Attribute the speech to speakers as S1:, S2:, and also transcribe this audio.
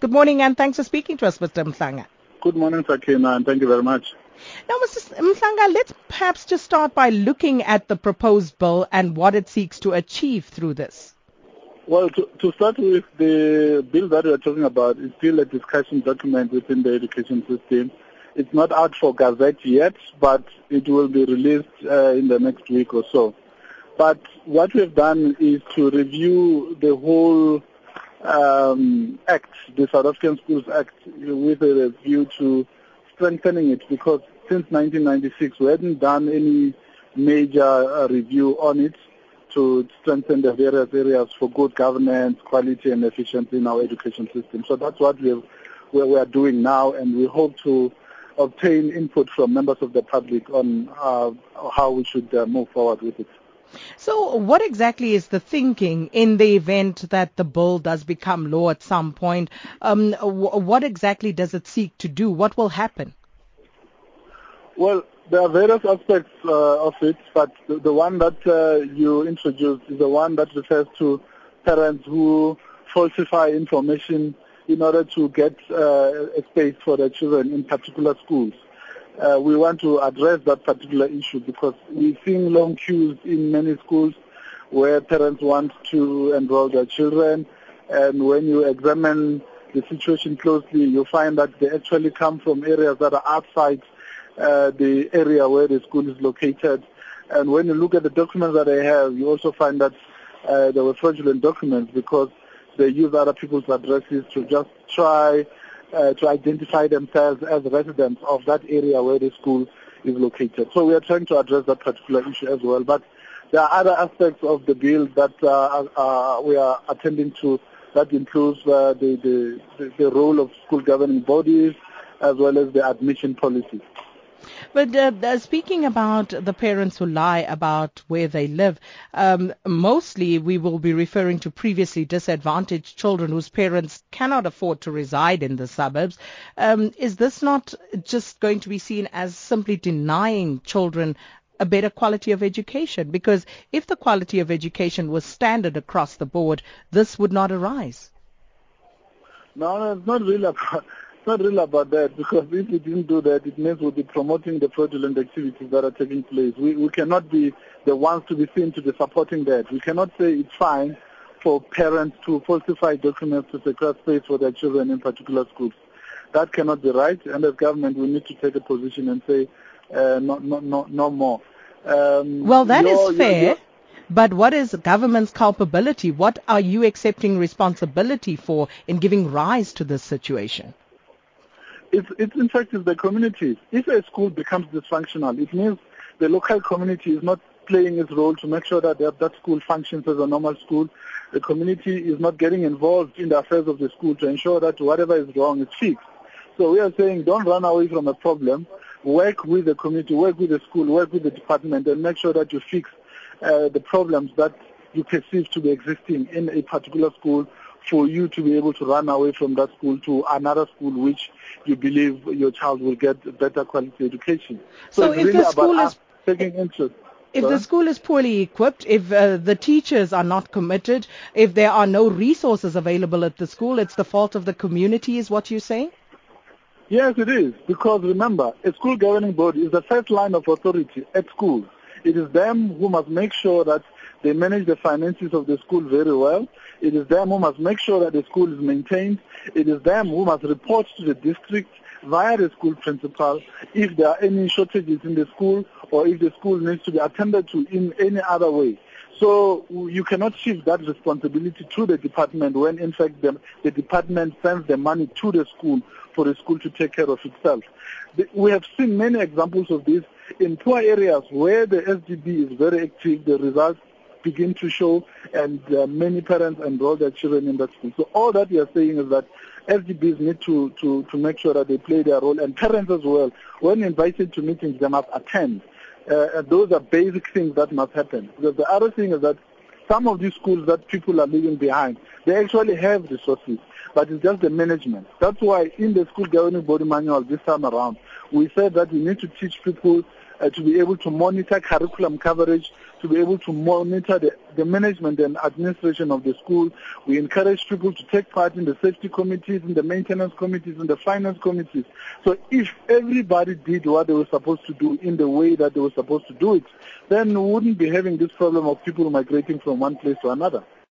S1: Good morning and thanks for speaking to us, Mr. Mhlanga.
S2: Good morning, Sakina, and thank you very much.
S1: Now, Mr. Mhlanga, let's perhaps just start by looking at the proposed bill and what it seeks to achieve through this.
S2: Well, to, to start with, the bill that we're talking about is still a discussion document within the education system. It's not out for gazette yet, but it will be released uh, in the next week or so. But what we've done is to review the whole um, Act, the South African Schools Act, with a view to strengthening it because since 1996 we hadn't done any major uh, review on it to strengthen the various areas for good governance, quality and efficiency in our education system. So that's what we, have, we are doing now and we hope to obtain input from members of the public on uh, how we should uh, move forward with it.
S1: So, what exactly is the thinking in the event that the bill does become law at some point? Um, w- what exactly does it seek to do? What will happen?
S2: Well, there are various aspects uh, of it, but the, the one that uh, you introduced is the one that refers to parents who falsify information in order to get uh, a space for their children in particular schools uh, we want to address that particular issue because we're seeing long queues in many schools where parents want to enroll their children. And when you examine the situation closely you find that they actually come from areas that are outside uh, the area where the school is located. And when you look at the documents that they have you also find that uh, there were fraudulent documents because they use other people's addresses to just try uh, to identify themselves as residents of that area where the school is located. So we are trying to address that particular issue as well. But there are other aspects of the bill that uh, uh, we are attending to that includes uh, the, the, the role of school governing bodies as well as the admission policy.
S1: But uh, speaking about the parents who lie about where they live, um, mostly we will be referring to previously disadvantaged children whose parents cannot afford to reside in the suburbs. Um, is this not just going to be seen as simply denying children a better quality of education? Because if the quality of education was standard across the board, this would not arise.
S2: No, no, it's not really not really about that because if we didn't do that, it means we'll be promoting the fraudulent activities that are taking place. We, we cannot be the ones to be seen to be supporting that. We cannot say it's fine for parents to falsify documents to secure space for their children in particular schools. That cannot be right, and as government, we need to take a position and say uh, no, no, no, no more.
S1: Um, well, that your, is fair. Your, your, but what is government's culpability? What are you accepting responsibility for in giving rise to this situation?
S2: It's, it's in fact it's the community. If a school becomes dysfunctional, it means the local community is not playing its role to make sure that that, that school functions as a normal school. The community is not getting involved in the affairs of the school to ensure that whatever is wrong is fixed. So we are saying don't run away from a problem. Work with the community, work with the school, work with the department, and make sure that you fix uh, the problems that you perceive to be existing in a particular school for you to be able to run away from that school to another school which you believe your child will get better quality education.
S1: So, so if
S2: really
S1: the school is
S2: taking interest.
S1: If the school is poorly equipped, if uh, the teachers are not committed, if there are no resources available at the school, it's the fault of the community, is what you're saying?
S2: Yes, it is. Because remember, a school governing body is the first line of authority at schools. It is them who must make sure that they manage the finances of the school very well. It is them who must make sure that the school is maintained. It is them who must report to the district via the school principal if there are any shortages in the school or if the school needs to be attended to in any other way. So you cannot shift that responsibility to the department when in fact the, the department sends the money to the school for the school to take care of itself. We have seen many examples of this in poor areas where the SGB is very active, the results begin to show and uh, many parents enroll their children in that school. So all that we are saying is that SGBs need to, to, to make sure that they play their role and parents as well. When invited to meetings, they must attend. Uh, those are basic things that must happen. Because the other thing is that some of these schools that people are leaving behind, they actually have resources, but it's just the management. That's why in the school governing body manual this time around, We said that we need to teach people uh, to be able to monitor curriculum coverage, to be able to monitor the, the management and administration of the school. We encourage people to take part in the safety committees, in the maintenance committees, in the finance committees. So if everybody did what they were supposed to do in the way that they were supposed to do it, then we wouldn't be having this problem of people migrating from one place to another.